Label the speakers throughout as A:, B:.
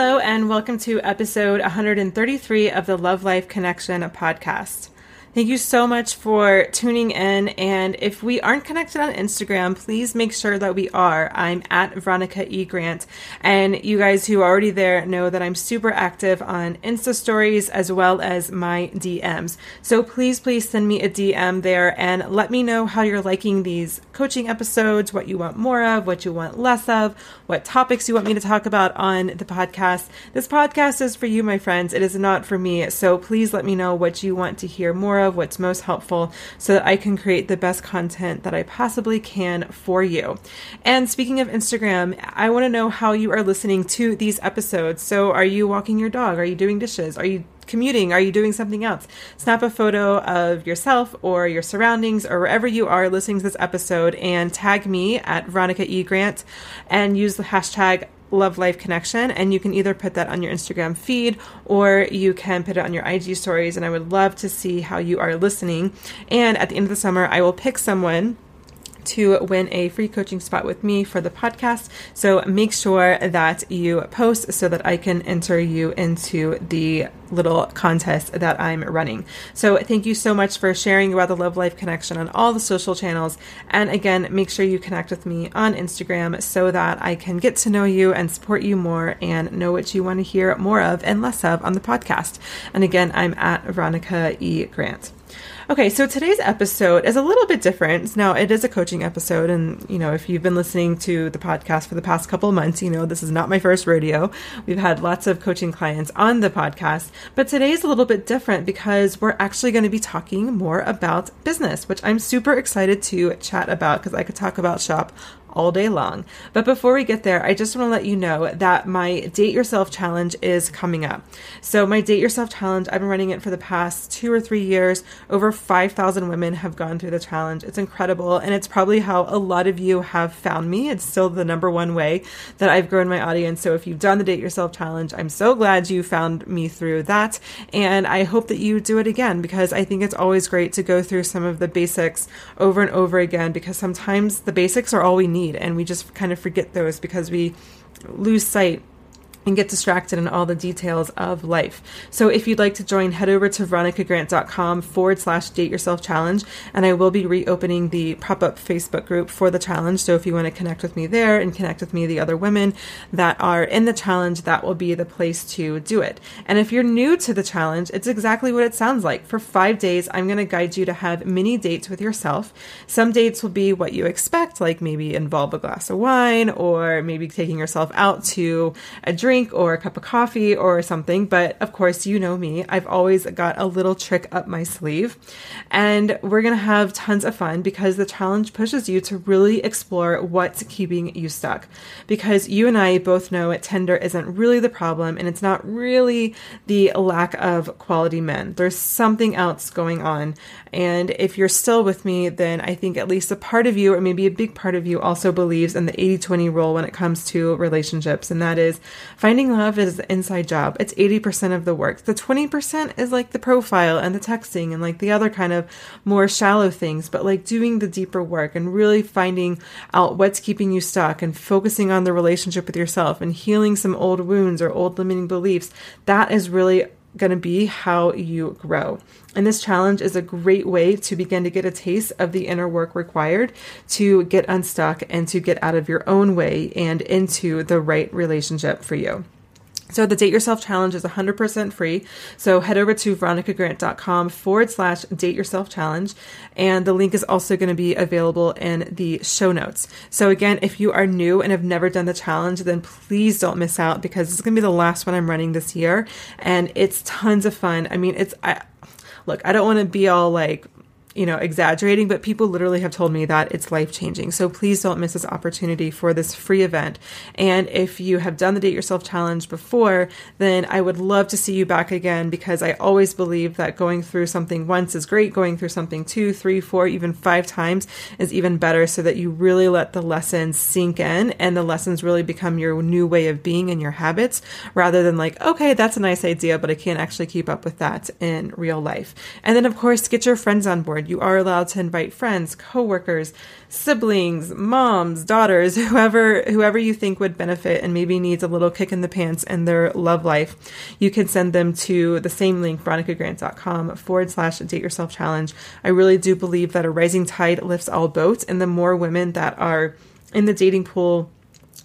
A: Hello, and welcome to episode 133 of the Love Life Connection podcast. Thank you so much for tuning in. And if we aren't connected on Instagram, please make sure that we are. I'm at Veronica E. Grant. And you guys who are already there know that I'm super active on Insta stories as well as my DMs. So please, please send me a DM there and let me know how you're liking these coaching episodes, what you want more of, what you want less of, what topics you want me to talk about on the podcast. This podcast is for you, my friends. It is not for me. So please let me know what you want to hear more of what's most helpful, so that I can create the best content that I possibly can for you. And speaking of Instagram, I want to know how you are listening to these episodes. So, are you walking your dog? Are you doing dishes? Are you commuting? Are you doing something else? Snap a photo of yourself or your surroundings or wherever you are listening to this episode and tag me at Veronica E. Grant and use the hashtag Love Life Connection. And you can either put that on your Instagram feed or you can put it on your IG stories. And I would love to see how you are listening. And at the end of the summer, I will pick someone to win a free coaching spot with me for the podcast. So make sure that you post so that I can enter you into the little contest that I'm running. So thank you so much for sharing about the Love Life Connection on all the social channels. And again, make sure you connect with me on Instagram so that I can get to know you and support you more and know what you want to hear more of and less of on the podcast. And again, I'm at Veronica E. Grant. Okay, so today's episode is a little bit different. Now, it is a coaching episode, and you know, if you've been listening to the podcast for the past couple months, you know this is not my first rodeo. We've had lots of coaching clients on the podcast, but today is a little bit different because we're actually going to be talking more about business, which I'm super excited to chat about because I could talk about shop all day long. But before we get there, I just want to let you know that my Date Yourself Challenge is coming up. So, my Date Yourself Challenge, I've been running it for the past two or three years. Over 5,000 women have gone through the challenge. It's incredible. And it's probably how a lot of you have found me. It's still the number one way that I've grown my audience. So, if you've done the Date Yourself Challenge, I'm so glad you found me through that. And I hope that you do it again because I think it's always great to go through some of the basics over and over again because sometimes the basics are all we need need and we just kind of forget those because we lose sight and get distracted in all the details of life. So if you'd like to join, head over to veronicagrant.com forward slash date yourself challenge. And I will be reopening the pop up Facebook group for the challenge. So if you want to connect with me there and connect with me, the other women that are in the challenge, that will be the place to do it. And if you're new to the challenge, it's exactly what it sounds like. For five days, I'm going to guide you to have mini dates with yourself. Some dates will be what you expect, like maybe involve a glass of wine or maybe taking yourself out to a drink drink or a cup of coffee or something. But of course, you know me, I've always got a little trick up my sleeve. And we're going to have tons of fun because the challenge pushes you to really explore what's keeping you stuck. Because you and I both know it Tinder isn't really the problem and it's not really the lack of quality men. There's something else going on. And if you're still with me, then I think at least a part of you, or maybe a big part of you, also believes in the 80 20 rule when it comes to relationships. And that is finding love is the inside job. It's 80% of the work. The 20% is like the profile and the texting and like the other kind of more shallow things, but like doing the deeper work and really finding out what's keeping you stuck and focusing on the relationship with yourself and healing some old wounds or old limiting beliefs. That is really going to be how you grow. And this challenge is a great way to begin to get a taste of the inner work required to get unstuck and to get out of your own way and into the right relationship for you. So the Date Yourself Challenge is 100% free. So head over to veronicagrant.com forward slash date yourself challenge. And the link is also going to be available in the show notes. So again, if you are new and have never done the challenge, then please don't miss out because it's going to be the last one I'm running this year. And it's tons of fun. I mean, it's, I, look, I don't want to be all like you know, exaggerating, but people literally have told me that it's life changing. So please don't miss this opportunity for this free event. And if you have done the Date Yourself Challenge before, then I would love to see you back again because I always believe that going through something once is great. Going through something two, three, four, even five times is even better so that you really let the lessons sink in and the lessons really become your new way of being and your habits rather than like, okay, that's a nice idea, but I can't actually keep up with that in real life. And then, of course, get your friends on board you are allowed to invite friends, coworkers, siblings, moms, daughters, whoever whoever you think would benefit and maybe needs a little kick in the pants in their love life. You can send them to the same link, veronicagrant.com forward slash date yourself challenge. I really do believe that a rising tide lifts all boats, and the more women that are in the dating pool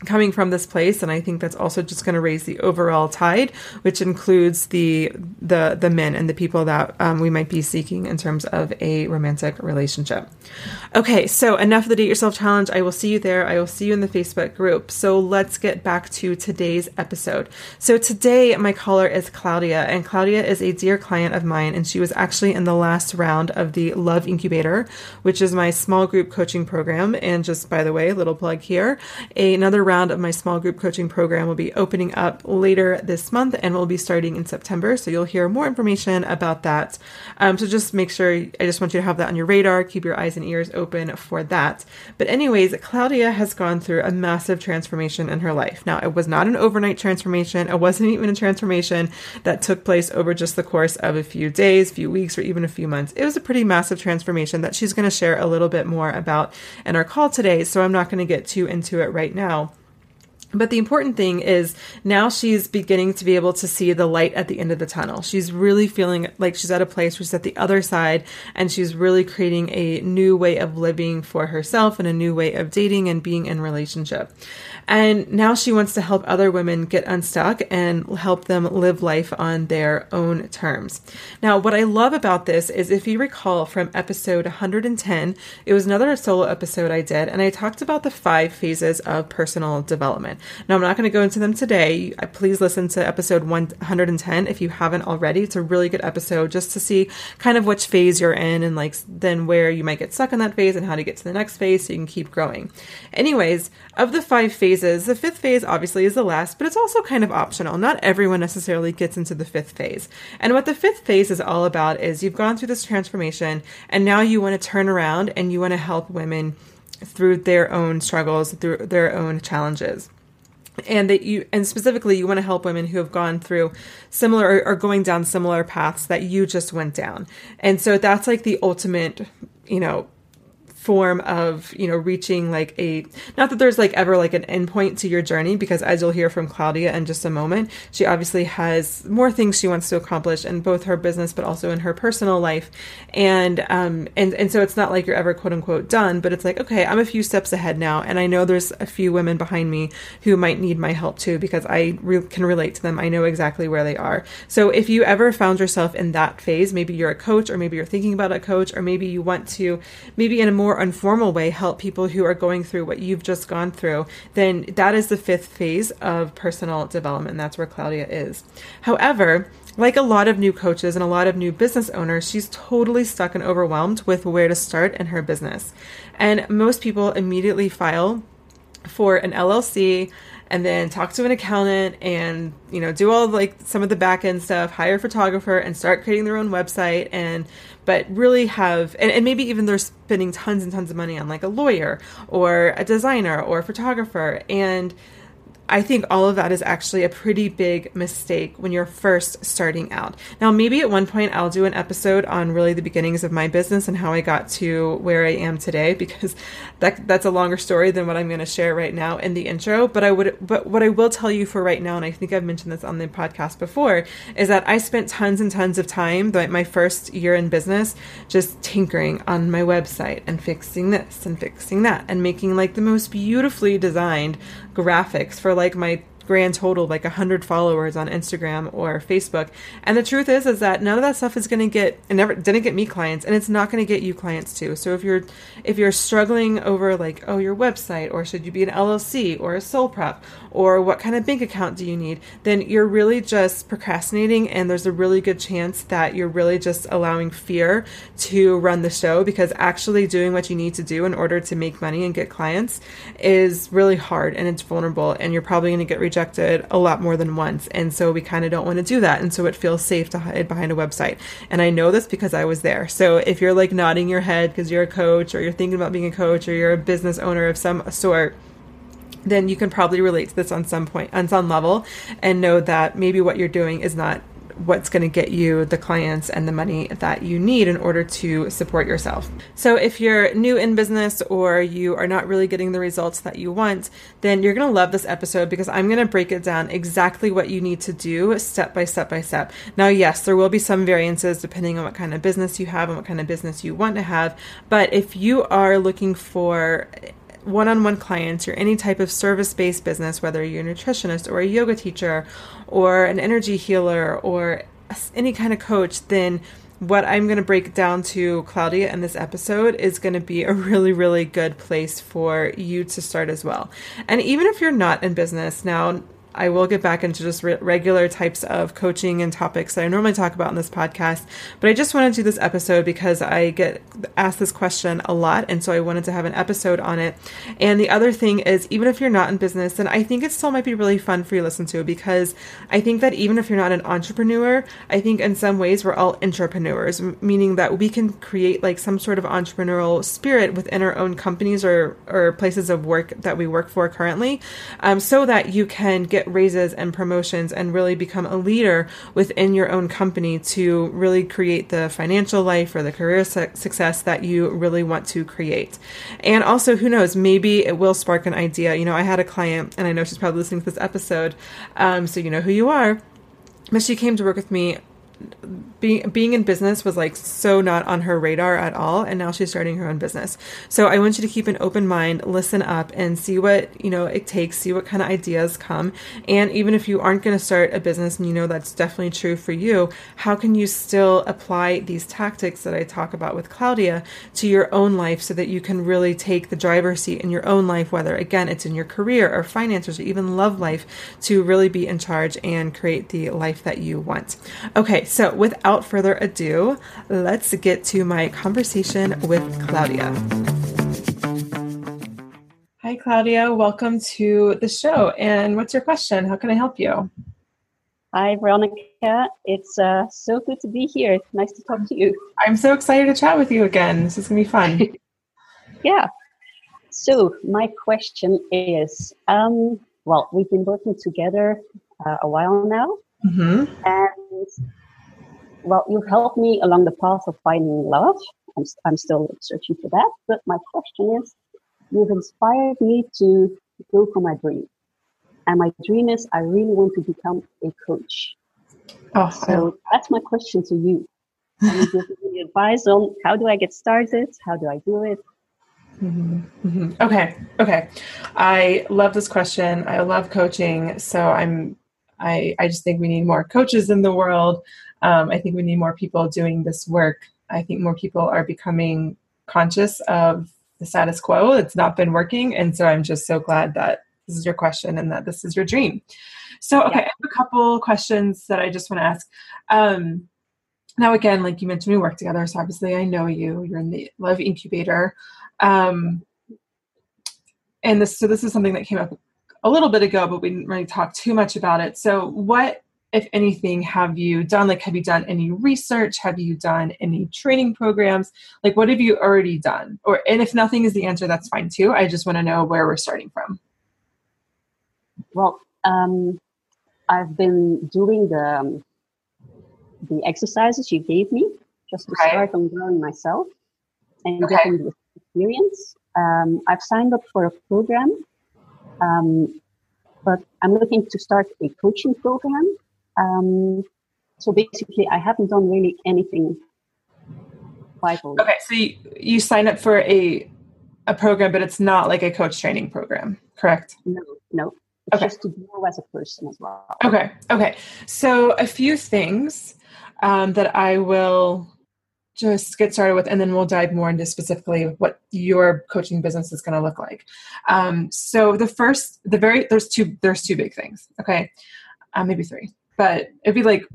A: coming from this place and i think that's also just going to raise the overall tide which includes the the the men and the people that um, we might be seeking in terms of a romantic relationship. Okay so enough of the date yourself challenge. I will see you there. I will see you in the facebook group. So let's get back to today's episode. So today my caller is claudia and claudia is a dear client of mine and she was actually in the last round of the love incubator which is my small group coaching program. And just by the way little plug here another round round of my small group coaching program will be opening up later this month and will be starting in September. So you'll hear more information about that. Um, so just make sure, I just want you to have that on your radar. Keep your eyes and ears open for that. But, anyways, Claudia has gone through a massive transformation in her life. Now, it was not an overnight transformation, it wasn't even a transformation that took place over just the course of a few days, few weeks, or even a few months. It was a pretty massive transformation that she's going to share a little bit more about in our call today. So I'm not going to get too into it right now. But the important thing is now she's beginning to be able to see the light at the end of the tunnel. She's really feeling like she's at a place where she's at the other side and she's really creating a new way of living for herself and a new way of dating and being in relationship. And now she wants to help other women get unstuck and help them live life on their own terms. Now, what I love about this is if you recall from episode 110, it was another solo episode I did, and I talked about the five phases of personal development. Now, I'm not going to go into them today. Please listen to episode 110 if you haven't already. It's a really good episode just to see kind of which phase you're in and like then where you might get stuck in that phase and how to get to the next phase so you can keep growing. Anyways, of the five phases, the fifth phase obviously is the last, but it's also kind of optional. Not everyone necessarily gets into the fifth phase. And what the fifth phase is all about is you've gone through this transformation and now you want to turn around and you want to help women through their own struggles, through their own challenges and that you and specifically you want to help women who have gone through similar or, or, going down similar paths that you just went down and so that's like the ultimate you know form of you know reaching like a not that there's like ever like an endpoint to your journey because as you'll hear from claudia in just a moment she obviously has more things she wants to accomplish in both her business but also in her personal life. And um and and so it's not like you're ever quote unquote done but it's like okay i'm a few steps ahead now and i know there's a few women behind me who might need my help too because i re- can relate to them. I know exactly where they are. So if you ever found yourself in that phase maybe you're a coach or maybe you're thinking about a coach or maybe you want to maybe in a more informal way help people who are going through what you've just gone through, then that is the fifth phase of personal development. That's where Claudia is. However, like a lot of new coaches and a lot of new business owners, she's totally stuck and overwhelmed with where to start in her business. And most people immediately file for an LLC and then talk to an accountant and you know do all like some of the back end stuff hire a photographer and start creating their own website and but really have and, and maybe even they're spending tons and tons of money on like a lawyer or a designer or a photographer. And I think all of that is actually a pretty big mistake when you're first starting out. Now, maybe at one point I'll do an episode on really the beginnings of my business and how I got to where I am today because that that's a longer story than what I'm going to share right now in the intro, but I would but what I will tell you for right now and I think I've mentioned this on the podcast before is that I spent tons and tons of time my first year in business just tinkering on my website and fixing this and fixing that and making like the most beautifully designed graphics for like my grand total like 100 followers on Instagram or Facebook. And the truth is is that none of that stuff is going to get and never didn't get me clients and it's not going to get you clients too. So if you're if you're struggling over like oh your website or should you be an LLC or a sole prop or what kind of bank account do you need, then you're really just procrastinating and there's a really good chance that you're really just allowing fear to run the show because actually doing what you need to do in order to make money and get clients is really hard and it's vulnerable and you're probably going to get rejected a lot more than once. And so we kind of don't want to do that. And so it feels safe to hide behind a website. And I know this because I was there. So if you're like nodding your head because you're a coach or you're thinking about being a coach or you're a business owner of some sort, then you can probably relate to this on some point, on some level, and know that maybe what you're doing is not what's going to get you the clients and the money that you need in order to support yourself. So, if you're new in business or you are not really getting the results that you want, then you're going to love this episode because I'm going to break it down exactly what you need to do step by step by step. Now, yes, there will be some variances depending on what kind of business you have and what kind of business you want to have, but if you are looking for one on one clients or any type of service based business, whether you're a nutritionist or a yoga teacher or an energy healer or any kind of coach, then what I'm going to break down to Claudia in this episode is going to be a really, really good place for you to start as well. And even if you're not in business, now I will get back into just re- regular types of coaching and topics that I normally talk about in this podcast. But I just wanted to do this episode because I get asked this question a lot. And so I wanted to have an episode on it. And the other thing is, even if you're not in business, then I think it still might be really fun for you to listen to because I think that even if you're not an entrepreneur, I think in some ways we're all entrepreneurs, meaning that we can create like some sort of entrepreneurial spirit within our own companies or, or places of work that we work for currently um, so that you can get get raises and promotions and really become a leader within your own company to really create the financial life or the career su- success that you really want to create. And also, who knows, maybe it will spark an idea. You know, I had a client, and I know she's probably listening to this episode, um, so you know who you are. But she came to work with me being being in business was like so not on her radar at all and now she's starting her own business. So i want you to keep an open mind listen up and see what you know it takes see what kind of ideas come. And even if you aren't going to start a business and you know that's definitely true for you how can you still apply these tactics that i talk about with claudia to your own life so that you can really take the driver's seat in your own life whether again it's in your career or finances or even love life to really be in charge and create the life that you want? Okay so, without further ado, let's get to my conversation with Claudia. Hi, Claudia. Welcome to the show. And what's your question? How can I help you?
B: Hi, Veronica. It's uh, so good to be here. It's Nice to talk to you.
A: I'm so excited to chat with you again. This is going to be fun.
B: yeah. So, my question is um, well, we've been working together uh, a while now. Mm-hmm. And well, you've helped me along the path of finding love I'm, I'm still searching for that. But my question is, you've inspired me to go for my dream. And my dream is I really want to become a coach. Oh, so that's my question to you. Can you give me advice on how do I get started? How do I do it?
A: Mm-hmm. Mm-hmm. Okay. Okay. I love this question. I love coaching. So I'm, I, I just think we need more coaches in the world. Um, I think we need more people doing this work. I think more people are becoming conscious of the status quo. It's not been working. And so I'm just so glad that this is your question and that this is your dream. So, okay, yeah. I have a couple questions that I just want to ask. Um, now, again, like you mentioned, we work together. So obviously I know you. You're in the Love Incubator. Um, and this, so this is something that came up a little bit ago, but we didn't really talk too much about it. So, what, if anything, have you done? Like, have you done any research? Have you done any training programs? Like, what have you already done? Or, and if nothing is the answer, that's fine too. I just want to know where we're starting from.
B: Well, um, I've been doing the um, the exercises you gave me just to start on growing myself and okay. getting the experience. Um, I've signed up for a program, um, but I'm looking to start a coaching program. Um, so basically, I haven't done really anything.
A: Okay, so you, you sign up for a a program, but it's not like a coach training program, correct?
B: No, no. It's okay. just to grow as a person as well.
A: Okay, okay. So a few things um, that I will just get started with, and then we'll dive more into specifically what your coaching business is going to look like. Um, so the first, the very there's two there's two big things. Okay, uh, maybe three, but it'd be like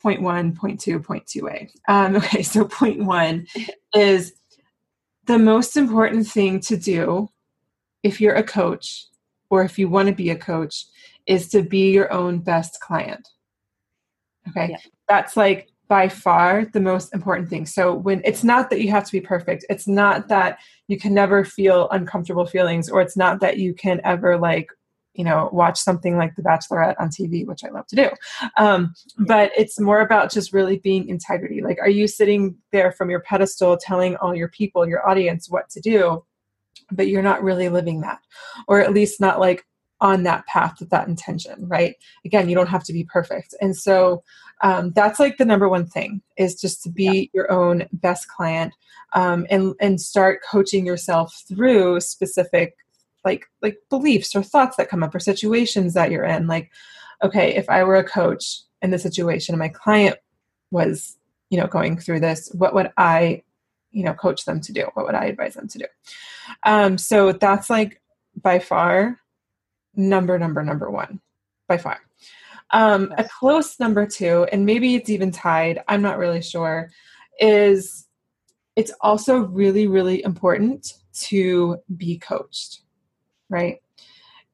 A: point one, point two, point two A. Um, okay, so point one is the most important thing to do if you're a coach or if you want to be a coach is to be your own best client. Okay, yeah. that's like by far the most important thing. So when it's not that you have to be perfect, it's not that you can never feel uncomfortable feelings, or it's not that you can ever like you know watch something like the bachelorette on tv which i love to do. Um, but it's more about just really being integrity. Like are you sitting there from your pedestal telling all your people your audience what to do but you're not really living that? Or at least not like on that path with that intention right? Again you don't have to be perfect. And so um, that's like the number one thing is just to be yeah. your own best client um, and and start coaching yourself through specific like like beliefs or thoughts that come up or situations that you're in. Like okay if i were a coach in the situation and my client was you know going through this what would i you know coach them to do? What would i advise them to do? Um, so that's like by far number number number one by far. Um, a close number two and maybe it's even tied i'm not really sure is it's also really really important to be coached right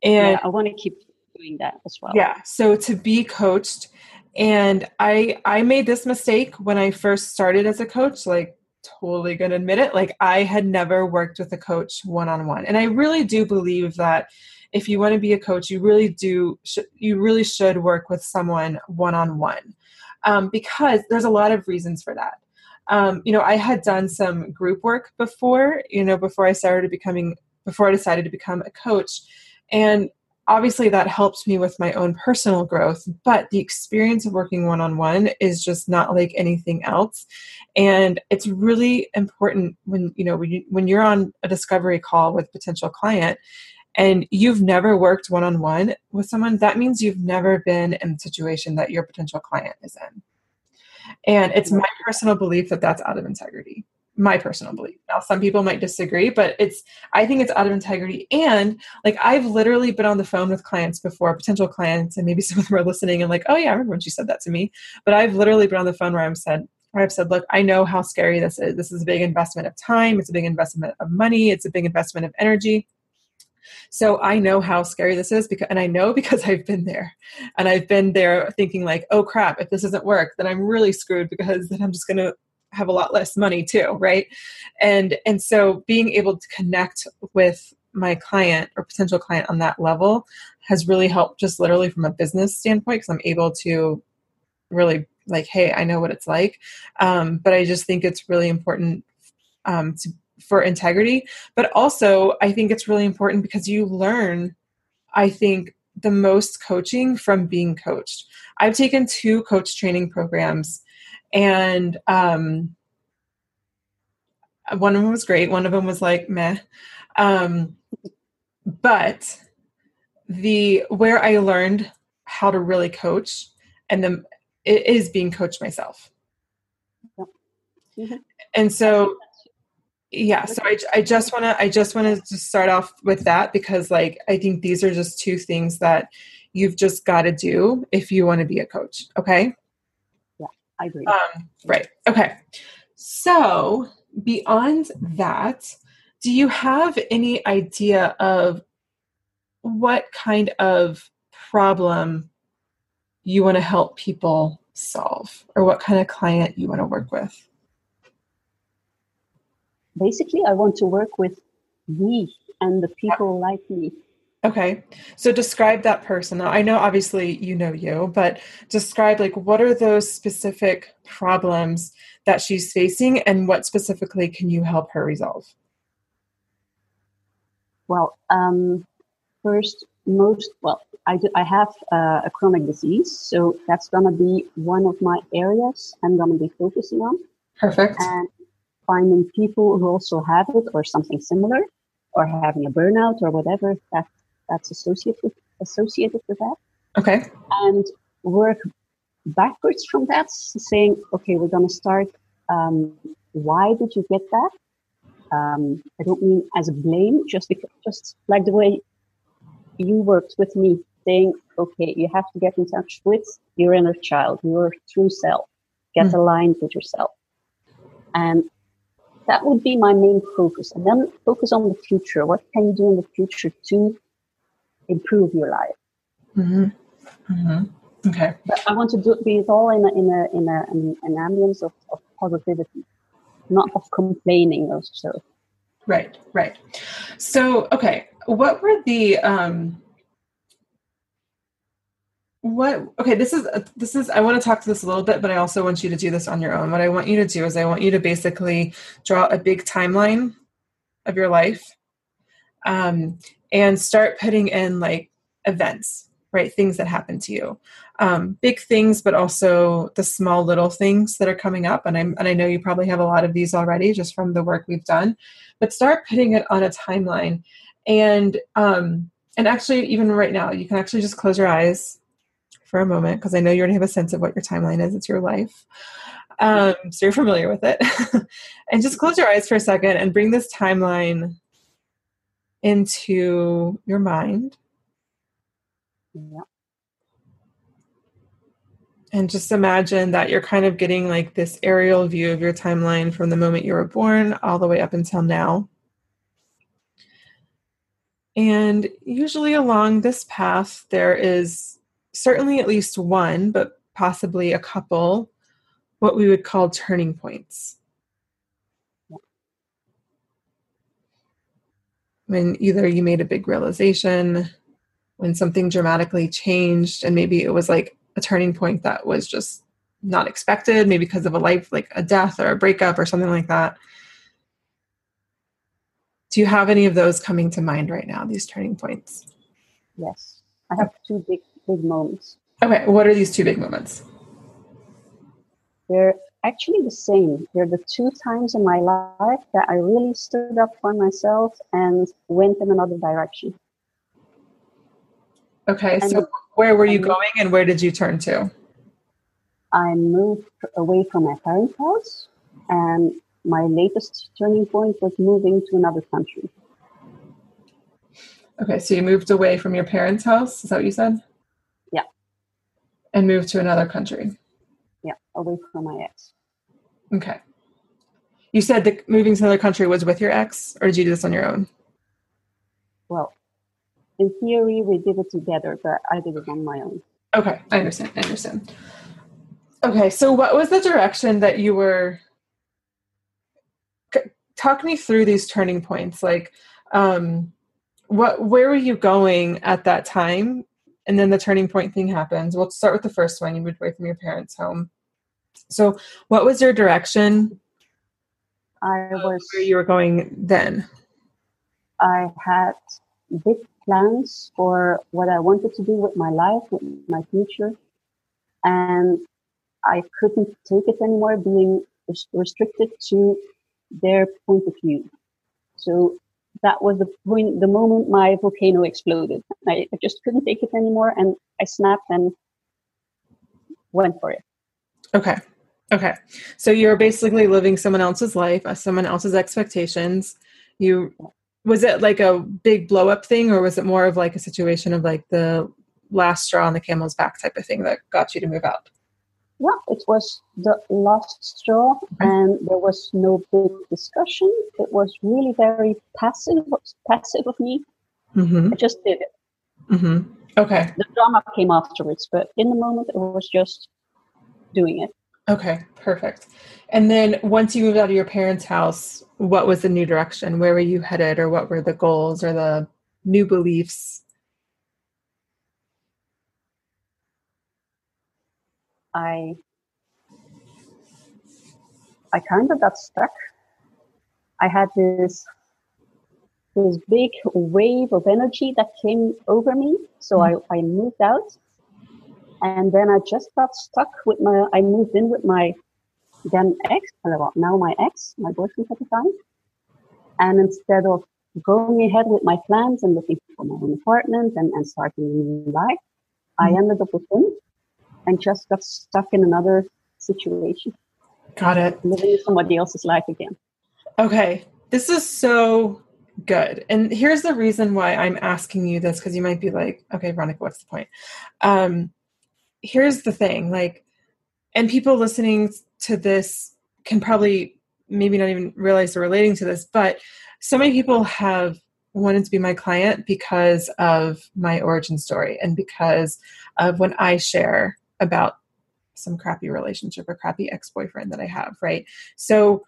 B: and yeah, i want to keep doing that as well
A: yeah so to be coached and i i made this mistake when i first started as a coach like totally going to admit it like i had never worked with a coach one on one and i really do believe that if you want to be a coach, you really do, sh- you really should work with someone one on one because there's a lot of reasons for that. Um, you know, I had done some group work before, you know, before I started becoming, before I decided to become a coach. And obviously that helped me with my own personal growth but the experience of working one-on-one is just not like anything else and it's really important when you know when, you, when you're on a discovery call with potential client and you've never worked one on one with someone, that means you've never been in the situation that your potential client is in. And it's mm-hmm. my personal belief that that's out of integrity. My personal belief. Now, some people might disagree, but it's, I think it's out of integrity. And like, I've literally been on the phone with clients before, potential clients, and maybe some of them are listening and like, oh, yeah, I remember when she said that to me. But I've literally been on the phone where I'm said, where I've said, look, I know how scary this is. This is a big investment of time. It's a big investment of money. It's a big investment of energy. So I know how scary this is because and I know because I've been there. And I've been there thinking like, "Oh crap, if this doesn't work, then I'm really screwed because then I'm just to have a lot less money too, right?" And and so being able to connect with my client or potential client on that level has really helped just literally from a business standpoint because I'm able to really like hey i know what it's like um, but i just think it's really important um, to, for integrity. But also, I think it's really important because you learn, I think, the most coaching from being coached. I've taken two coach training programs, and um, one of them was great. One of them was like meh. Um, but the where I learned how to really coach and then it is being coached myself. Mm-hmm. And so yeah, so I, I just want to I just want to just start off with that because like I think these are just two things that you've just got to do if you want to be a coach. Okay.
B: I agree.
A: Um, right. Okay. So beyond that, do you have any idea of what kind of problem you want to help people solve or what kind of client you want to work with?
B: Basically, I want to work with me and the people like me.
A: Okay. So describe that person. I know obviously you know you, but describe like what are those specific problems that she's facing and what specifically can you help her resolve?
B: Well, um, first, most, well, I, do, I have uh, a chronic disease, so that's going to be one of my areas I'm going to be focusing on.
A: Perfect.
B: And finding people who also have it or something similar or having a burnout or whatever that that's associated with, associated with that.
A: Okay.
B: And work backwards from that, saying, okay, we're going to start. Um, why did you get that? Um, I don't mean as a blame, just because, just like the way you worked with me, saying, okay, you have to get in touch with your inner child, your true self, get mm-hmm. aligned with yourself, and that would be my main focus. And then focus on the future. What can you do in the future to improve your life?
A: Mm-hmm. Mm-hmm. Okay.
B: But I want to do be it all in a in a in a in an ambience of, of positivity, not of complaining or so.
A: Right. Right. So okay, what were the um what okay this is this is i want to talk to this a little bit but i also want you to do this on your own what i want you to do is i want you to basically draw a big timeline of your life um, and start putting in like events right things that happen to you um, big things but also the small little things that are coming up and, I'm, and i know you probably have a lot of these already just from the work we've done but start putting it on a timeline and um, and actually even right now you can actually just close your eyes for a moment because I know you already have a sense of what your timeline is. It's your life. Um, so you're familiar with it. and just close your eyes for a second and bring this timeline into your mind.
B: Yeah.
A: And just imagine that you're kind of getting like this aerial view of your timeline from the moment you were born all the way up until now. And usually along this path, there is certainly at least one, but possibly a couple, what we would call turning points. When either you made a big realization, when something dramatically changed, and maybe it was like a turning point that was just not expected, maybe because of a life, like a death or a breakup or something like that. Do you have any of those coming to mind right now, these turning points?
B: Yes. I have two big big moments.
A: Okay, what are these two big moments?
B: They're actually the same. They're the two times in my life that I really stood up for myself and went in another direction.
A: Okay, and so where were you going and where did you turn to?
B: I moved away from my parents' house, and my latest turning point was moving to another country.
A: Okay, so you moved away from your parents' house? Is that what you said? Yeah. And moved to another country?
B: Yeah, away from my ex.
A: Okay. You said that moving to another country was with your ex, or did you do this on your own?
B: Well, in theory, we did it together, but I did it on my own.
A: Okay, I understand. I understand. Okay, so what was the direction that you were? Talk me through these turning points. Like, um, what? Where were you going at that time? And then the turning point thing happens. We'll start with the first one. You moved away from your parents' home. So, what was your direction
B: I was
A: where you were going then.
B: I had big plans for what I wanted to do with my life, with my future, and I couldn't take it anymore being restricted to their point of view. So that was the point, the moment my volcano exploded. I, just couldn't take it anymore, and I snapped and went for it.
A: Okay. Okay. So you're basically living someone else's life, uh, someone else's expectations. You was it like a big blow up thing or was it more of like a situation of like the last straw on the camel's back type of thing that got you to move out?
B: Yeah, it was the last straw and there was no big discussion. It was really very passive passive of me. Mm-hmm. I just did it.
A: Mm-hmm. Okay.
B: The drama came afterwards, but in the moment it was just doing it.
A: Okay, perfect. And then once you moved out of your parents' house, what was the new direction? Where were you headed, or what were the goals or the new beliefs?
B: I I kind of got stuck. I had this this big wave of energy that came over me, so mm-hmm. I, I moved out and then I just got stuck with my, I moved in with my then ex, well, now my ex, my boyfriend at the time. And instead of going ahead with my plans and looking for my own apartment and, and starting a new life. I ended up with him and just got stuck in another situation.
A: Got it.
B: Living somebody else's life again.
A: Okay. This is so good. And here's the reason why I'm asking you this because you might be like, okay, Veronica, what's the point? Um, here's the thing like and people listening to this can probably maybe not even realize they're relating to this but so many people have wanted to be my client because of my origin story and because of when i share about some crappy relationship or crappy ex-boyfriend that i have right so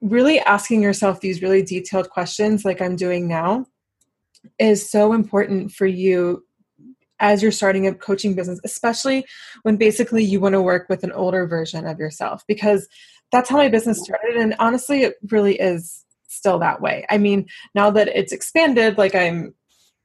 A: really asking yourself these really detailed questions like i'm doing now is so important for you as you're starting a coaching business, especially when basically you want to work with an older version of yourself, because that's how my business started. And honestly, it really is still that way. I mean, now that it's expanded, like I'm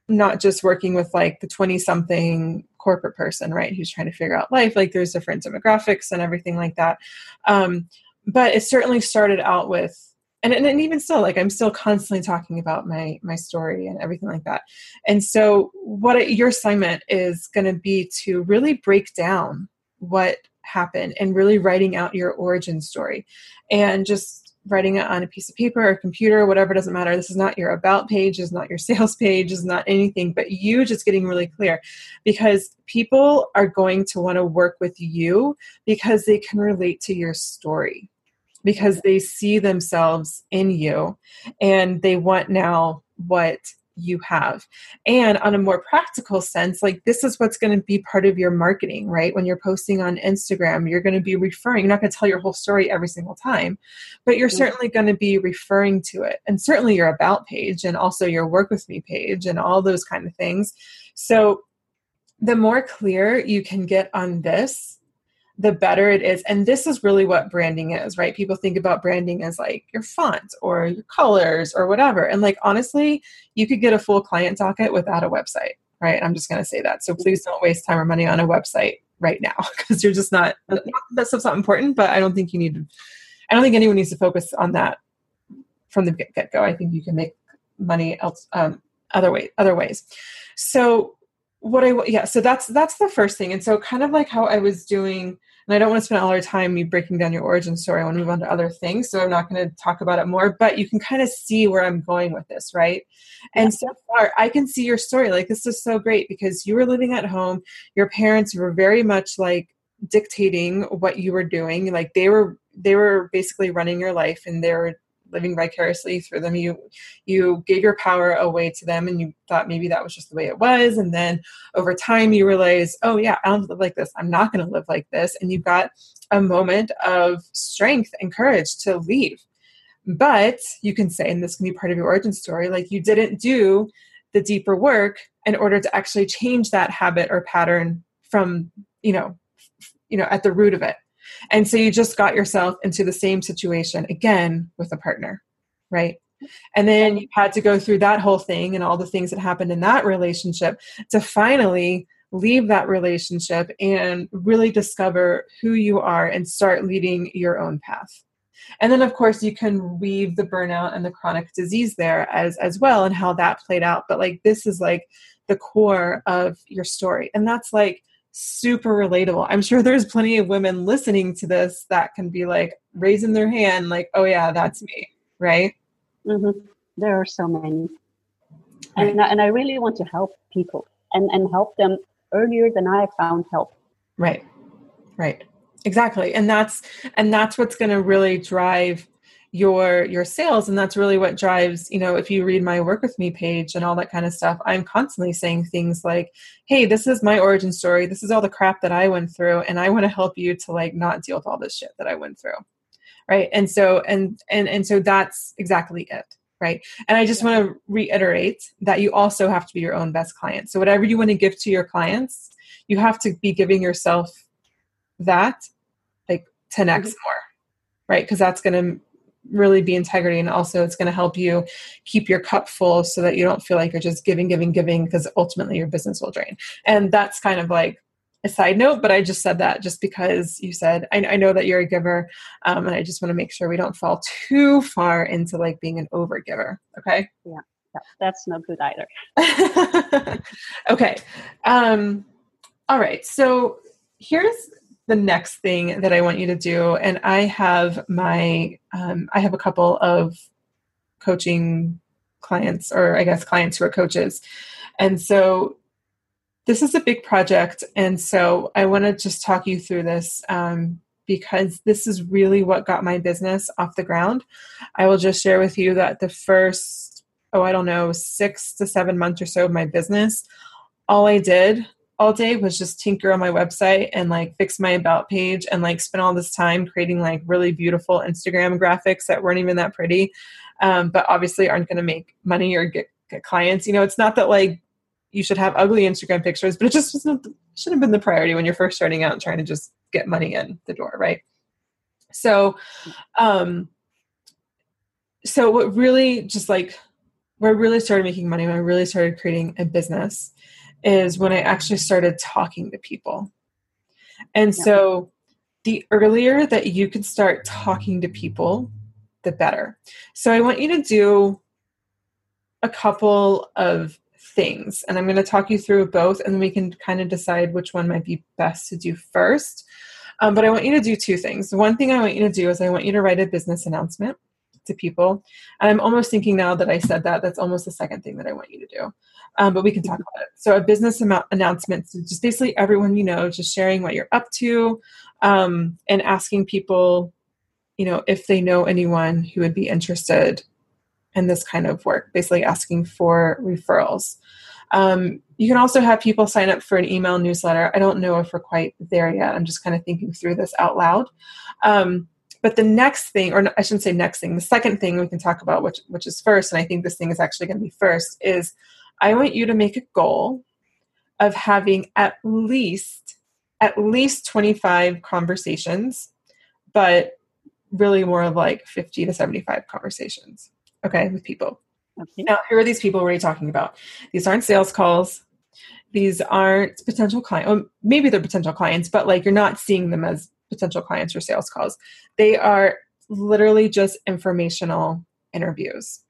A: not just working with like the 20 something corporate person, right, who's trying to figure out life, like there's different demographics and everything like that. Um, but it certainly started out with and, and even still like i'm still constantly talking about my my story and everything like that and so what it, your assignment is going to be to really break down what happened and really writing out your origin story and just writing it on a piece of paper or computer whatever doesn't matter. This is not your about page is not your sales page is not anything but you just getting really clear. Because people are going to want to work with you because they can relate to your story. Because they see themselves in you and they want now what you have. And on a more practical sense, like this is what's going to be part of your marketing, right? When you're posting on Instagram, you're going to be referring, you're not going to tell your whole story every single time, but you're mm-hmm. certainly going to be referring to it. And certainly your about page and also your work with me page and all those kind of things. So the more clear you can get on this, the better it is. And this is really what branding is, right? People think about branding as like your font or your colors or whatever. And like honestly, you could get a full client docket without a website, right? I'm just going to say that. So please don't waste time or money on a website right now because you're just not, that stuff's not important, but I don't think you need I don't think anyone needs to focus on that from the get go. I think you can make money else, um, other way, other ways. So what I, yeah, so that's, that's the first thing. And so kind of like how I was doing, and I don't want to spend all our time me breaking down your origin story. I want to move on to other things. So I'm not going to talk about it more, but you can kind of see where I'm going with this, right? And so far, I can see your story. Like, this is so great because you were living at home. Your parents were very much like dictating what you were doing. Like, they were they were basically running your life and they were living vicariously through them you you gave your power away to them and you thought maybe that was just the way it was. And then over time you realize oh yeah i don't live like this. I'm not going to live like this. And you've got a moment of strength and courage to leave. But you can say and this can be part of your origin story like you didn't do the deeper work in order to actually change that habit or pattern from you know you know at the root of it And so you just got yourself into the same situation again with a partner, right? And then you had to go through that whole thing and all the things that happened in that relationship to finally leave that relationship and really discover who you are and start leading your own path. And then of course you can weave the burnout and the chronic disease there as as well and how that played out. But like this is like the core of your story. And that's like super relatable. I'm sure there's plenty of women listening to this that can be like raising their hand, like, oh, yeah, that's me, right?
B: Mm-hmm. There are so many. Right. And, and I really want to help people and, and help them earlier than I found help.
A: Right, right. Exactly. And that's and that's what's going to really drive your your sales. And that's really what drives you know if you read my work with me page and all that kind of stuff i'm constantly saying things like hey this is my origin story. This is all the crap that i went through and i want to help you to like not deal with all this shit that i went through. Right? And so and and and so that's exactly it right? And i just want to reiterate that you also have to be your own best client. So whatever you want to give to your clients you have to be giving yourself that like 10x mm-hmm. more right? Because that's going to really be integrity and also it's going to help you keep your cup full so that you don't feel like you're just giving giving giving because ultimately your business will drain. And that's kind of like a side note but i just said that just because you said i, I know that you're a giver um, and i just want to make sure we don't fall too far into like being an over giver okay?
B: Yeah that's no good either.
A: Okay um all right so here's the next thing that I want you to do, and I have my um, I have a couple of coaching clients, or I guess clients who are coaches, and so this is a big project, and so I want to just talk you through this um, because this is really what got my business off the ground. I will just share with you that the first oh I don't know six to seven months or so of my business, all I did all day was just tinker on my website and like fix my about page and like spend all this time creating like really beautiful Instagram graphics that weren't even that pretty, um, but obviously aren't going to make money or get, get clients. You know, it's not that like you should have ugly Instagram pictures, but it just wasn't, should have been the priority when you're first starting out and trying to just get money in the door, right? So, um, so what really just like where I really started making money, when I really started creating a business, is when I actually started talking to people. And yeah. so the earlier that you can start talking to people, the better. So I want you to do a couple of things, and I'm going to talk you through both, and we can kind of decide which one might be best to do first. Um, but I want you to do two things. One thing I want you to do is I want you to write a business announcement to people. And I'm almost thinking now that I said that, that's almost the second thing that I want you to do um, but we can talk about it. So, a business am- announcement, so just basically everyone you know, just sharing what you're up to, um, and asking people, you know, if they know anyone who would be interested in this kind of work. Basically, asking for referrals. Um, you can also have people sign up for an email newsletter. I don't know if we're quite there yet. I'm just kind of thinking through this out loud. Um, but the next thing, or I shouldn't say next thing, the second thing we can talk about, which which is first, and I think this thing is actually going to be first, is I want you to make a goal of having at least at least 25 conversations, but really more of like 50 to 75 conversations, okay, with people. Okay. Now, who are these people we're talking about? These aren't sales calls. These aren't potential clients. Well, maybe they're potential clients, but like you're not seeing them as potential clients or sales calls. They are literally just informational interviews.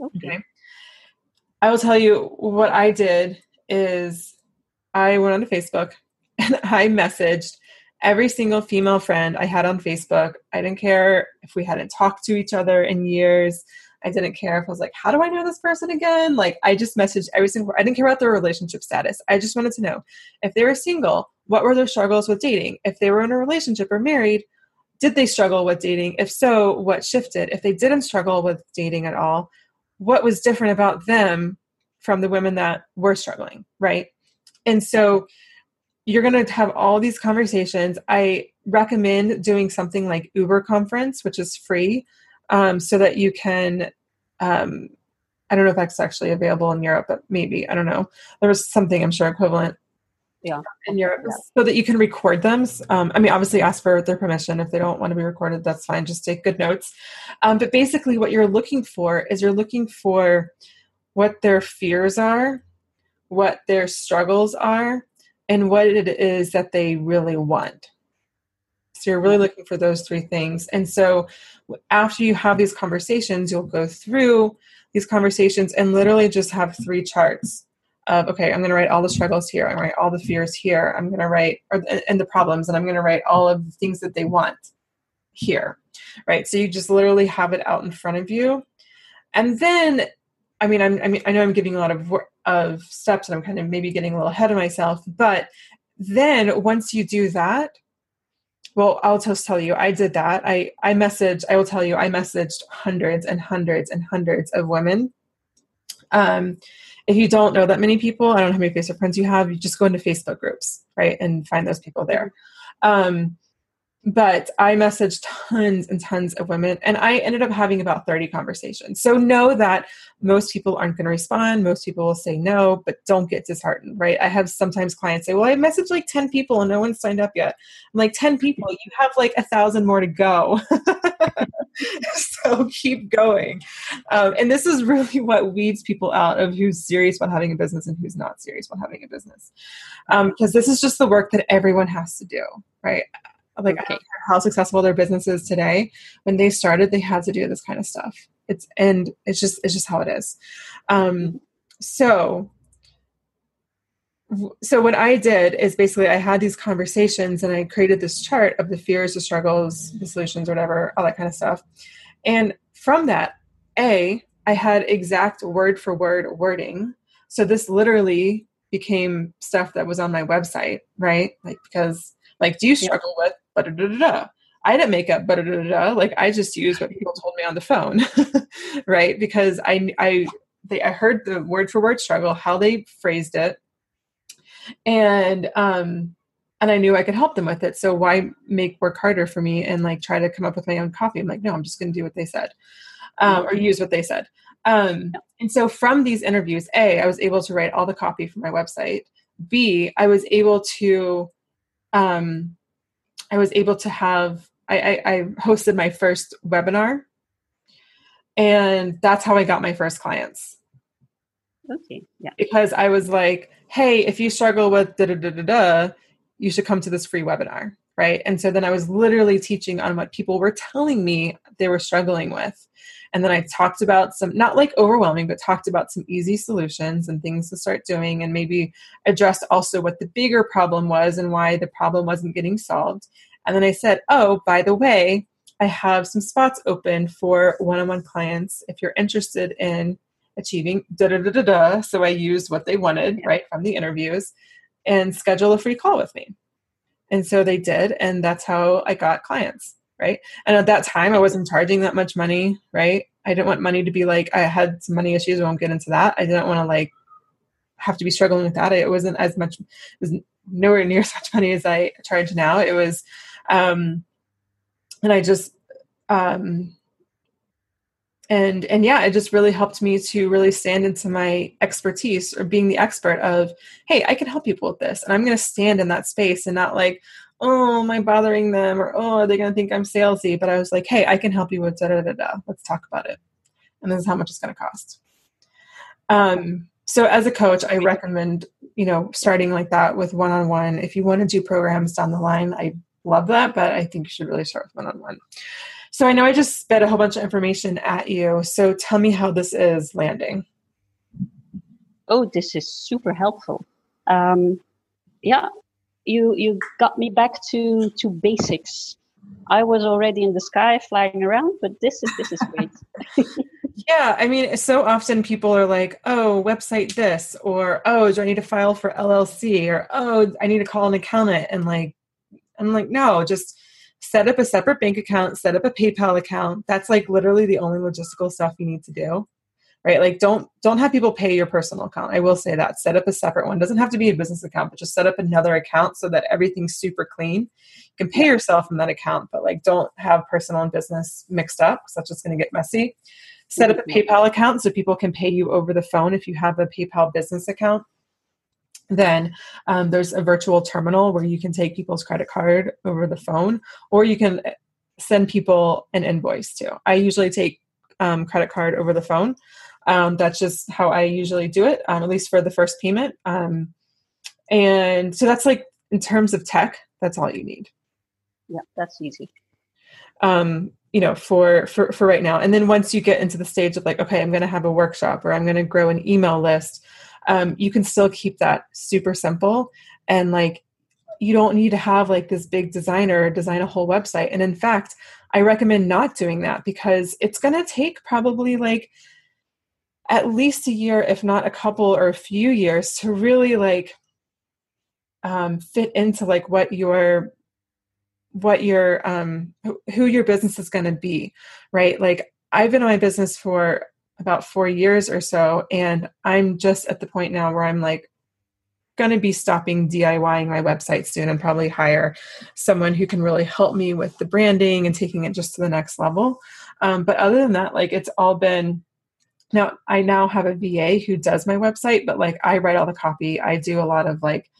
B: Okay. okay.
A: I will tell you what I did is I went onto Facebook and I messaged every single female friend I had on Facebook. I didn't care if we hadn't talked to each other in years. I didn't care if I was like, how do I know this person again? Like, I just messaged every single. I didn't care about their relationship status. I just wanted to know if they were single, what were their struggles with dating? If they were in a relationship or married, did they struggle with dating? If so, what shifted? If they didn't struggle with dating at all, what was different about them from the women that were struggling, right? And so you're going to have all these conversations. I recommend doing something like Uber Conference, which is free, um, so that you can. Um, I don't know if that's actually available in Europe, but maybe I don't know. There was something I'm sure equivalent.
B: Yeah
A: in Europe yeah. so that you can record them. Um, I mean, obviously, ask for their permission. If they don't want to be recorded, that's fine. Just take good notes. Um, but basically, what you're looking for is you're looking for what their fears are, what their struggles are, and what it is that they really want. So you're really looking for those three things. And so after you have these conversations, you'll go through these conversations and literally just have three charts of okay i'm going to write all the struggles here. I'm going to write all the fears here. I'm going to write or, and the problems and i'm going to write all of the things that they want here right? So you just literally have it out in front of you. And then i mean i'm i mean i know i'm giving a lot of of steps and i'm kind of maybe getting a little ahead of myself but then once you do that well i'll just tell you i did that. I i messaged i will tell you i messaged hundreds and hundreds and hundreds of women um if you don't know that many people, I don't know how many Facebook friends you have, you just go into Facebook groups, right, and find those people there. Um, but I messaged tons and tons of women, and I ended up having about 30 conversations. So know that most people aren't going to respond. Most people will say no, but don't get disheartened, right? I have sometimes clients say, Well, I messaged like 10 people and no one signed up yet. I'm like, 10 people, you have like a thousand more to go. so keep going. Um, and this is really what weeds people out of who's serious about having a business and who's not serious about having a business. Because um, this is just the work that everyone has to do, right? Like okay. how successful their business is today. When they started, they had to do this kind of stuff. It's and it's just it's just how it is. Um, so so what I did is basically I had these conversations and I created this chart of the fears, the struggles, the solutions, whatever, all that kind of stuff. And from that, A, I had exact word for word wording. So this literally became stuff that was on my website, right? Like because like do you struggle with da da da I didn't make up da da da like I just used what people told me on the phone, right? Because I I they I heard the word for word struggle, how they phrased it, and um and I knew I could help them with it. So why make work harder for me and like try to come up with my own copy? I'm like, no, I'm just going to do what they said, um, or use what they said. Um, and so from these interviews, a, I was able to write all the copy for my website. B, I was able to, um, I was able to have. I, I, I hosted my first webinar, and that's how I got my first clients.
B: Okay. Yeah.
A: Because I was like, hey, if you struggle with da da da da da, you should come to this free webinar. Right. And so then I was literally teaching on what people were telling me they were struggling with. And then I talked about some, not like overwhelming, but talked about some easy solutions and things to start doing, and maybe addressed also what the bigger problem was and why the problem wasn't getting solved. And then I said, oh, by the way, I have some spots open for one on one clients if you're interested in achieving da da da da da. So I used what they wanted, yeah. right, from the interviews and schedule a free call with me. And so they did, and that's how I got clients, right? And at that time, I wasn't charging that much money, right? I didn't want money to be like, I had some money issues, I won't get into that. I didn't want to like have to be struggling with that. It wasn't as much, it was nowhere near as much money as I charge now. It was, um, and I just, um, and and yeah it just really helped me to really stand into my expertise or being the expert of hey i can help people with this and i'm going to stand in that space and not like oh am i bothering them? Or oh are they going to think i'm salesy? But i was like hey i can help you with da da da da let's talk about it. And this is how much it's going to cost. Um, so as a coach i recommend you know starting like that with one-on-one. If you want to do programs down the line i love that but i think you should really start with one-on-one so I know I just spit a whole bunch of information at you. So tell me how this is landing.
B: Oh, this is super helpful. Um, yeah, you you got me back to to basics. I was already in the sky flying around, but this is this is great.
A: yeah, I mean, so often people are like, "Oh, website this," or "Oh, do I need to file for LLC?" or "Oh, I need to call an accountant," and like, I'm like, no, just set up a separate bank account, set up a PayPal account. That's like literally the only logistical stuff you need to do. Right? Like don't don't have people pay your personal account. I will say that. Set up a separate one. Doesn't have to be a business account, but just set up another account so that everything's super clean. You can pay yourself from that account, but like don't have personal and business mixed up because that's just going to get messy. Set up a. PayPal account so people can pay you over the phone if you have a PayPal business account then um, there's a virtual terminal where you can take people's credit card over the phone or you can eh, send people an invoice too. I usually take um, credit card over the phone. Um, that's just how i usually do it um, at least for the first payment um, and so that's like in terms of tech that's all you need.
B: Yeah that's easy.
A: Um, you know for for for right now. And then once you get into the stage of like okay i'm going to have a workshop or i'm going to grow an email list um, you can still keep that super simple. And like you don't need to have like this big designer design a whole website. And in fact i recommend not doing that because it's going to take probably like at least a year if not a couple or a few years to really like um, fit into like what your what your um who your business is going to be right? Like i've been in my business for about four years or so and i'm just at the point now where i'm like going to be stopping diying my website soon and probably hire someone who can really help me with the branding and taking it just to the next level um, but other than that like it's all been now i now have a va who does my website but like i write all the copy i do a lot of like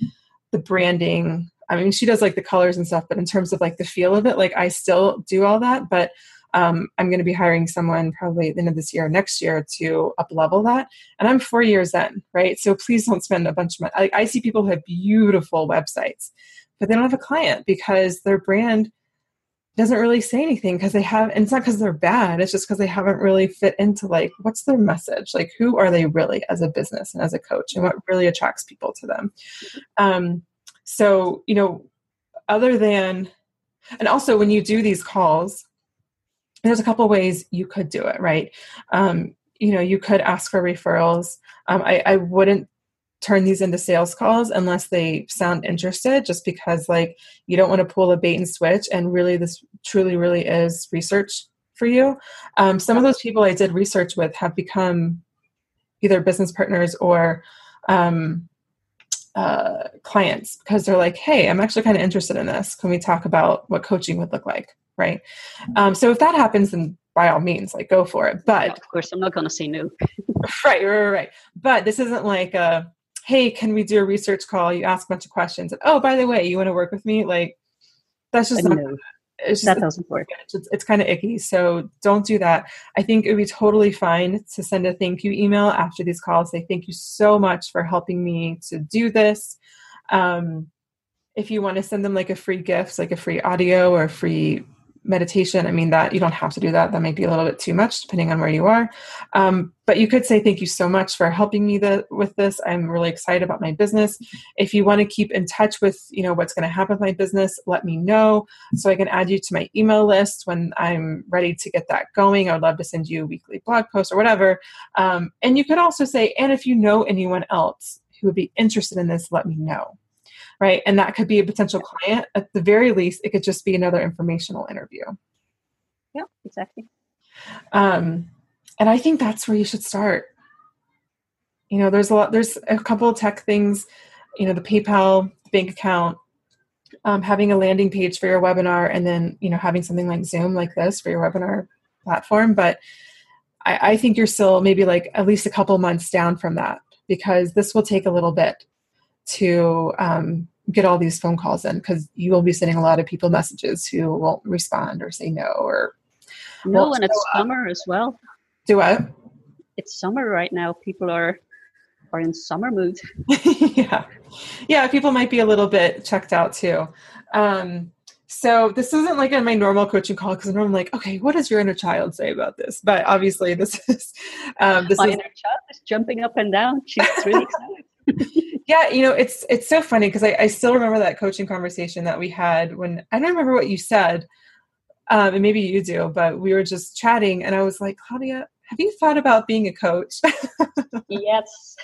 A: the branding I mean, she does like the colors and stuff, but in terms of like the feel of it, like I still do all that. But um, I'm going to be hiring someone probably at the end of this year, or next year to up level that. And I'm four years in, right? So please don't spend a bunch of money. Like I see people who have beautiful websites, but they don't have a client because their brand doesn't really say anything because they have and it's not because they're bad it's just because they haven't really fit into like what's their message like who are they really as a business and as a coach and what really attracts people to them um, so, you know, other than, and also when you do these calls, there's a couple ways you could do it, right? Um, you know, you could ask for referrals. Um, I, I wouldn't turn these into sales calls unless they sound interested, just because like you don't want to pull a bait and switch. And really, this truly, really is research for you. Um, some of those people I did research with have become either business partners or um, uh, clients because they're like, hey, I'm actually kind of interested in this. Can we talk about what coaching would look like? Right. Um, so if that happens, then by all means, like go for it. But
B: of course, I'm not going to say no.
A: right, right, right. But this isn't like a, hey, can we do a research call? You ask a bunch of questions. And, oh, by the way, you want to work with me? Like, that's just not,
B: it's just, that doesn't work.
A: It's, it's kind of icky. So don't do that. I think it would be totally fine to send a thank you email after these calls. Say thank you so much for helping me to do this. Um, if you want to send them like a free gift, like a free audio or a free meditation i mean that you don't have to do that. That might be a little bit too much depending on where you are. Um, but you could say thank you so much for helping me the, with this. I'm really excited about my business. If you want to keep in touch with you know what's going to happen with my business let me know so i can add you to my email list when i'm ready to get that going. I would love to send you a weekly blog post or whatever. Um, and you could also say and if you know anyone else who would be interested in this let me know right? And that could be a potential client. At the very least, it could just be another informational interview.
B: Yeah, exactly.
A: Um, and I think that's where you should start. You know, there's a lot, there's a couple of tech things, you know, the PayPal bank account, um, having a landing page for your webinar, and then, you know, having something like Zoom like this for your webinar platform. But I, I think you're still maybe like at least a couple months down from that because this will take a little bit to um, get all these phone calls in because you will be sending a lot of people messages who won't respond or say no or
B: no and it's summer as well.
A: Do what?
B: It's summer right now. People are are in summer mood.
A: Yeah. Yeah people might be a little bit checked out too. Um so this isn't like in my normal coaching call because I'm like, okay, what does your inner child say about this? But obviously, this is um, this
B: my
A: is,
B: inner child is jumping up and down. She's really excited
A: yeah you know it's it's so funny because I, I, still remember that coaching conversation that we had when i don't remember what you said um, and maybe you do but we were just chatting and i was like claudia have you thought about being a coach?
B: Yes.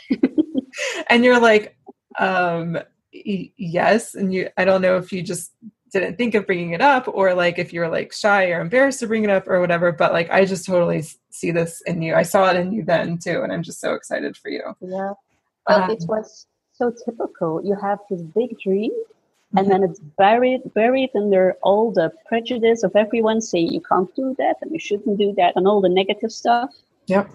A: And you're like um, yes and you i don't know if you just didn't think of bringing it up or like if you're like shy or embarrassed to bring it up or whatever but like i just totally see this in you. I saw it in you then too and i'm just so excited for you.
B: Yeah. Well um, it was so typical. You have this big dream, and mm-hmm. then it's buried buried under all the prejudice of everyone saying you can't do that and you shouldn't do that and all the negative stuff.
A: Yep.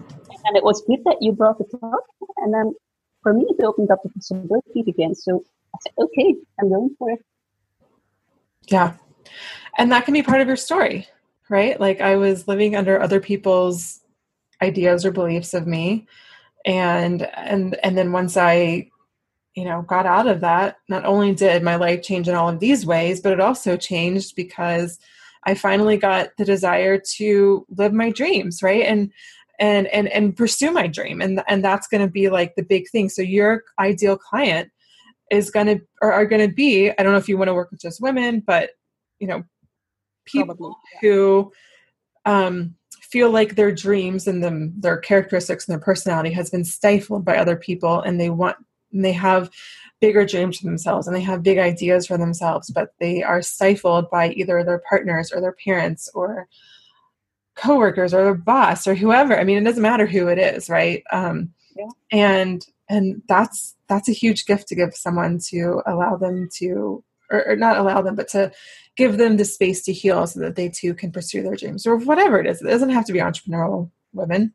B: And it was good that you brought it up, and then for me, it opened up the possibilities again. So I said, okay, I'm going for it.
A: Yeah. And that can be part of your story, right? Like I was living under other people's ideas or beliefs of me. And and and then once I, you know, got out of that, not only did my life change in all of these ways, but it also changed because I finally got the desire to live my dreams, right? And and and and pursue my dream and and that's going to be like the big thing so your ideal client is going to or are going to be i don't know if you want to work with just women but you know people Probably, yeah. who um feel like their dreams and them their characteristics and their personality has been stifled by other people and they want and they have bigger dreams for themselves and they have big ideas for themselves but they are stifled by either their partners or their parents or coworkers or their boss or whoever i mean it doesn't matter who it is right um yeah. and and that's that's a huge gift to give someone to allow them to or, or, not allow them but to give them the space to heal so that they too can pursue their dreams or whatever it is. It doesn't have to be entrepreneurial women.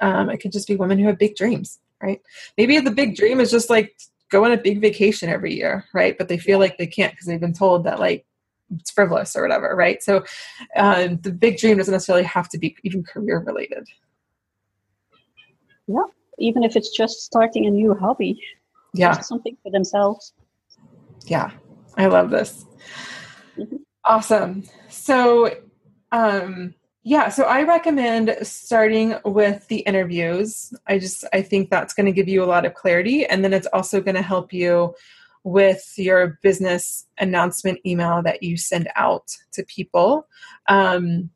A: Um, it could just be women who have big dreams, right? Maybe the big dream is just like go on a big vacation every year, right? But they feel like they can't because they've been told that like it's frivolous or whatever, right? So uh, the big dream doesn't necessarily have to be even career related.
B: Yeah, even if it's just starting a new hobby.
A: Yeah,
B: something for themselves.
A: Yeah, I love this. Awesome. So, um, yeah, so I recommend starting with the interviews. I just I think that's going to give you a lot of clarity, and then it's also going to help you with your business announcement email that you send out to people. Um,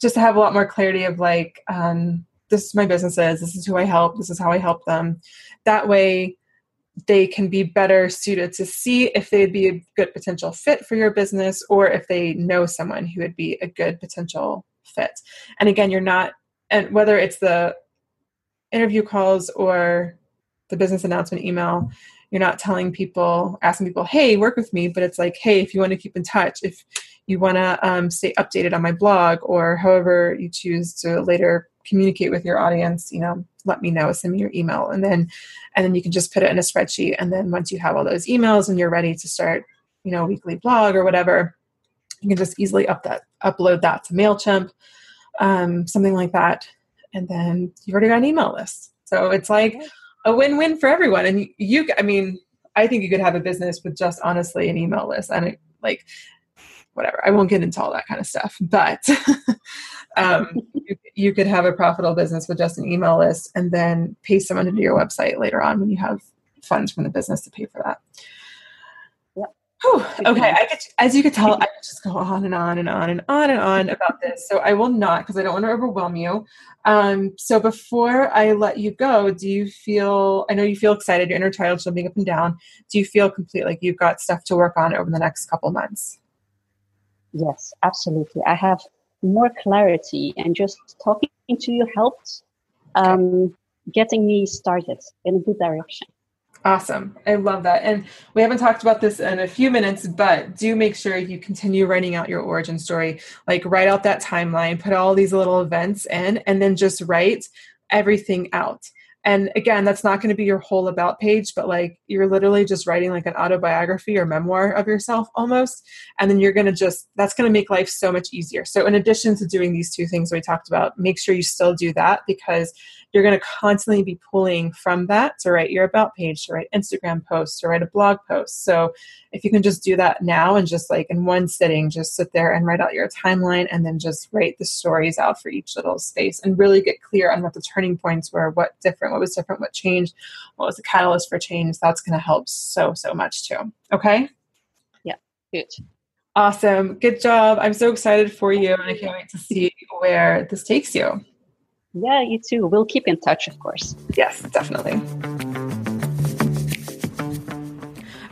A: just to have a lot more clarity of like, um, this is my businesses, this is who I help, this is how I help them. That way, they can be better suited to see if they'd be a good potential fit for your business or if they know someone who would be a good potential And again, you're not, and whether it's the interview calls or the business announcement email, you're not telling people, asking people, hey, work with me, but it's like, hey, if you want to keep in touch, if you want to um, stay updated on my blog or however you choose to later communicate with your audience, you know, let me know, send me your email. And then and then you can just put it in a spreadsheet. And then once you have all those emails and you're ready to start, you know, weekly blog or whatever, you can just easily up that upload that to MailChimp, um, something like that. And then you've already got an email list. So it's like a win-win for everyone. And you, I mean, I think you could have a business with just honestly an email list and it, like whatever. I won't get into all that kind of stuff, but um, you, you, could have a profitable business with just an email list and then pay someone to do your website later on when you have funds from the business to pay for that. Whew, okay, I could, as you could tell, I could just go on and on and on and on and on about this. So I will not because I don't want to overwhelm you. Um, so before I let you go, do you feel? I know you feel excited. Your inner child jumping up and down. Do you feel complete like you've got stuff to work on over the next couple months?
B: Yes, absolutely. I have more clarity, and just talking to you helped um, getting me started in a good direction.
A: Awesome. I love that. And we haven't talked about this in a few minutes, but do make sure you continue writing out your origin story. Like, write out that timeline, put all these little events in, and then just write everything out and again that's not going to be your whole about page but like you're literally just writing like an autobiography or memoir of yourself almost and then you're going to just that's going to make life so much easier so in addition to doing these two things we talked about make sure you still do that because you're going to constantly be pulling from that to write your about page to write instagram posts to write a blog post. So if you can just do that now and just like in one sitting just sit there and write out your timeline and then just write the stories out for each little space and really get clear on what the turning points were what different what was different what changed what was the catalyst for change that's going to help so so much too. Okay?
B: Yeah good
A: awesome. Good job. I'm so excited for you and i can't wait to see where this takes you
B: yeah you too. We'll keep in touch of course.
A: Yes definitely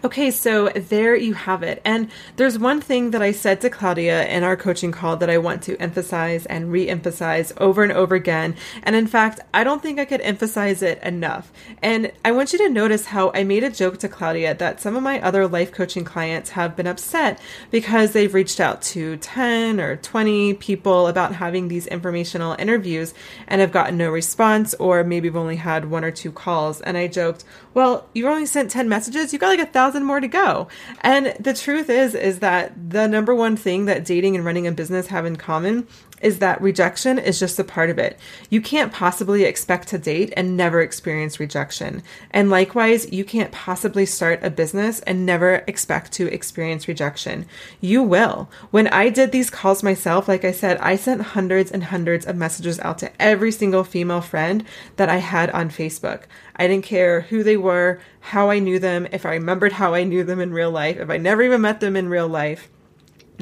A: Okay, so there you have it. And there's one thing that I said to Claudia in our coaching call that I want to emphasize and re emphasize over and over again. And in fact, I don't think I could emphasize it enough. And I want you to notice how I made a joke to Claudia that some of my other life coaching clients have been upset because they've reached out to 10 or 20 people about having these informational interviews and have gotten no response, or maybe have only had one or two calls. And I joked, well, you've only sent 10 messages, you got like a thousand more to go. And the truth is, is that the number one thing that dating and running a business have in common is that rejection is just a part of it. You can't possibly expect to date and never experience rejection. And likewise, you can't possibly start a business and never expect to experience rejection. You will. When I did these calls myself, like I said, I sent hundreds and hundreds of messages out to every single female friend that I had on Facebook. I didn't care who they were, how I knew them, if I remembered how I knew them in real life, if I never even met them in real life.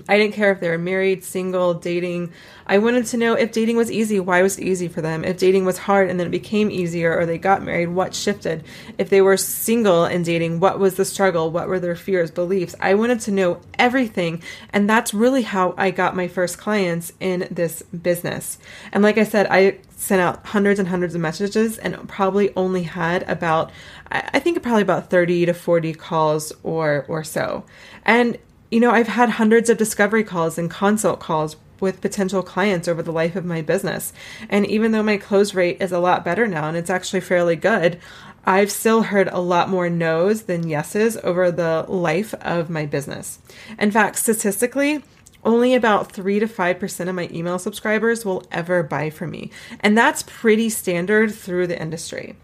A: I didn't care if they were married, single, dating. I wanted to know if dating was easy, why was it easy for them? If dating was hard and then it became easier or they got married, what shifted? If they were single and dating, what was the struggle? What were their fears, beliefs? I wanted to know everything. And that's really how I got my first clients in this business. And like I said, I sent out hundreds and hundreds of messages and probably only had about I think probably about 30 to 40 calls or or so. And you know, I've had hundreds of discovery calls and consult calls with potential clients over the life of my business. And even though my close rate is a lot better now and it's actually fairly good, I've still heard a lot more no's than yeses over the life of my business. In fact, statistically, only about 3 to 5% of my email subscribers will ever buy from me. And that's pretty standard through the industry.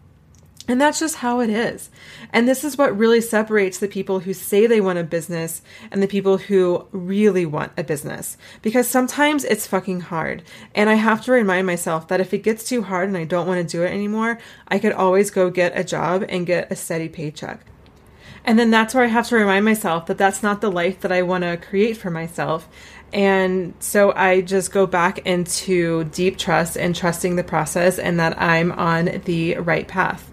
A: And that's just how it is. And this is what really separates the people who say they want a business and the people who really want a business. Because sometimes it's fucking hard. And I have to remind myself that if it gets too hard and I don't want to do it anymore, I could always go get a job and get a steady paycheck. And then that's where I have to remind myself that that's not the life that I want to create for myself. And so I just go back into deep trust and trusting the process and that I'm on the right path.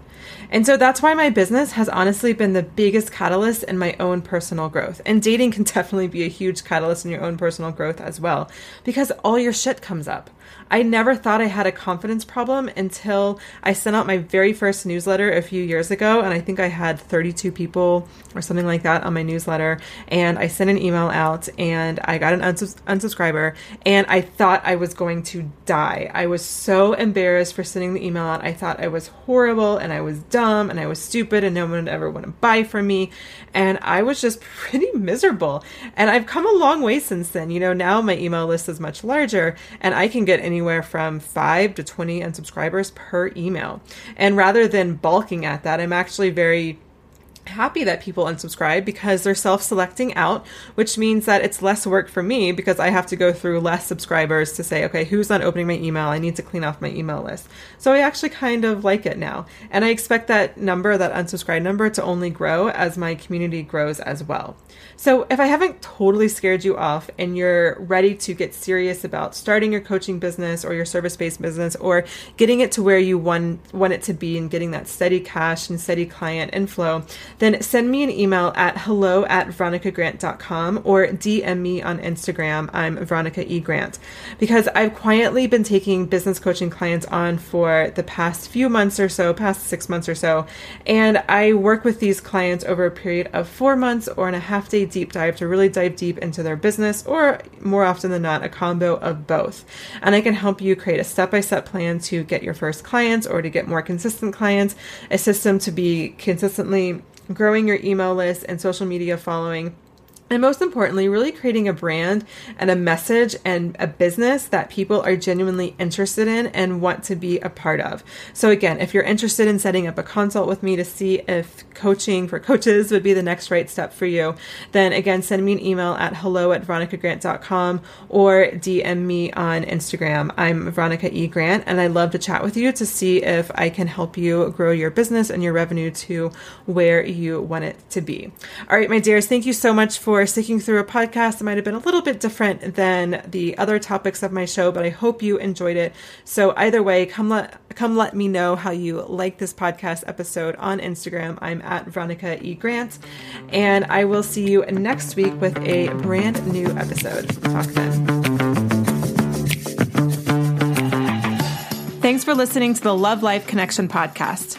A: And so that's why my business has honestly been the biggest catalyst in my own personal growth. And dating can definitely be a huge catalyst in your own personal growth as well, because all your shit comes up. I never thought I had a confidence problem until I sent out my very first newsletter a few years ago. And I think I had 32 people or something like that on my newsletter. And I sent an email out and I got an unsub- unsubscriber. And I thought I was going to die. I was so embarrassed for sending the email out. I thought I was horrible and I was dumb and I was stupid and no one would ever want to buy from me. And I was just pretty miserable. And I've come a long way since then. You know, now my email list is much larger and I can get anywhere from 5 to 20 unsubscribers per email. And rather than balking at that, I'm actually very happy that people unsubscribe because they're self selecting out, which means that it's less work for me because I have to go through less subscribers to say, okay, who's not opening my email? I need to clean off my email list. So I actually kind of like it now. And I expect that number, that unsubscribe number, to only grow as my community grows as well. So if I haven't totally scared you off and you're ready to get serious about starting your coaching business or your service based business or getting it to where you want, want it to be and getting that steady cash and steady client inflow, then send me an email at hello at veronicagrant.com or DM me on Instagram. I'm Veronica E. Grant. Because I've quietly been taking business coaching clients on for the past few months or so, past six months or so. And I work with these clients over a period of four months or in a half day deep dive to really dive deep into their business, or more often than not, a combo of both. And I can help you create a step by step plan to get your first clients or to get more consistent clients, a system to be consistently growing your email list and social media following and most importantly, really creating a brand and a message and a business that people are genuinely interested in and want to be a part of. So, again, if you're interested in setting up a consult with me to see if coaching for coaches would be the next right step for you, then again, send me an email at hello at veronicagrant.com or DM me on Instagram. I'm Veronica E. Grant, and I'd love to chat with you to see if I can help you grow your business and your revenue to where you want it to be. All right, my dears, thank you so much for for sticking through a podcast It might have been a little bit different than the other topics of my show, but I hope you enjoyed it. So either way, come let come let me know how you like this podcast episode on Instagram. I'm at Veronica E. Grant, and I will see you next week with a brand new episode. Talk then. Thanks for listening to the Love Life Connection podcast.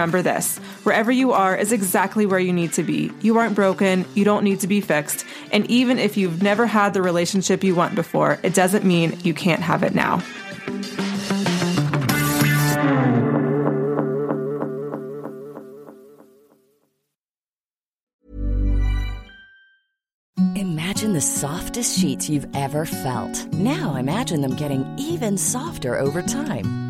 A: remember this wherever you are is exactly where you need to be. You aren't broken, you don't need to be fixed. And even if you've never had the relationship you want before, it doesn't mean you can't have it now.
C: Imagine the softest sheets you've ever felt. Now imagine them getting even softer over time.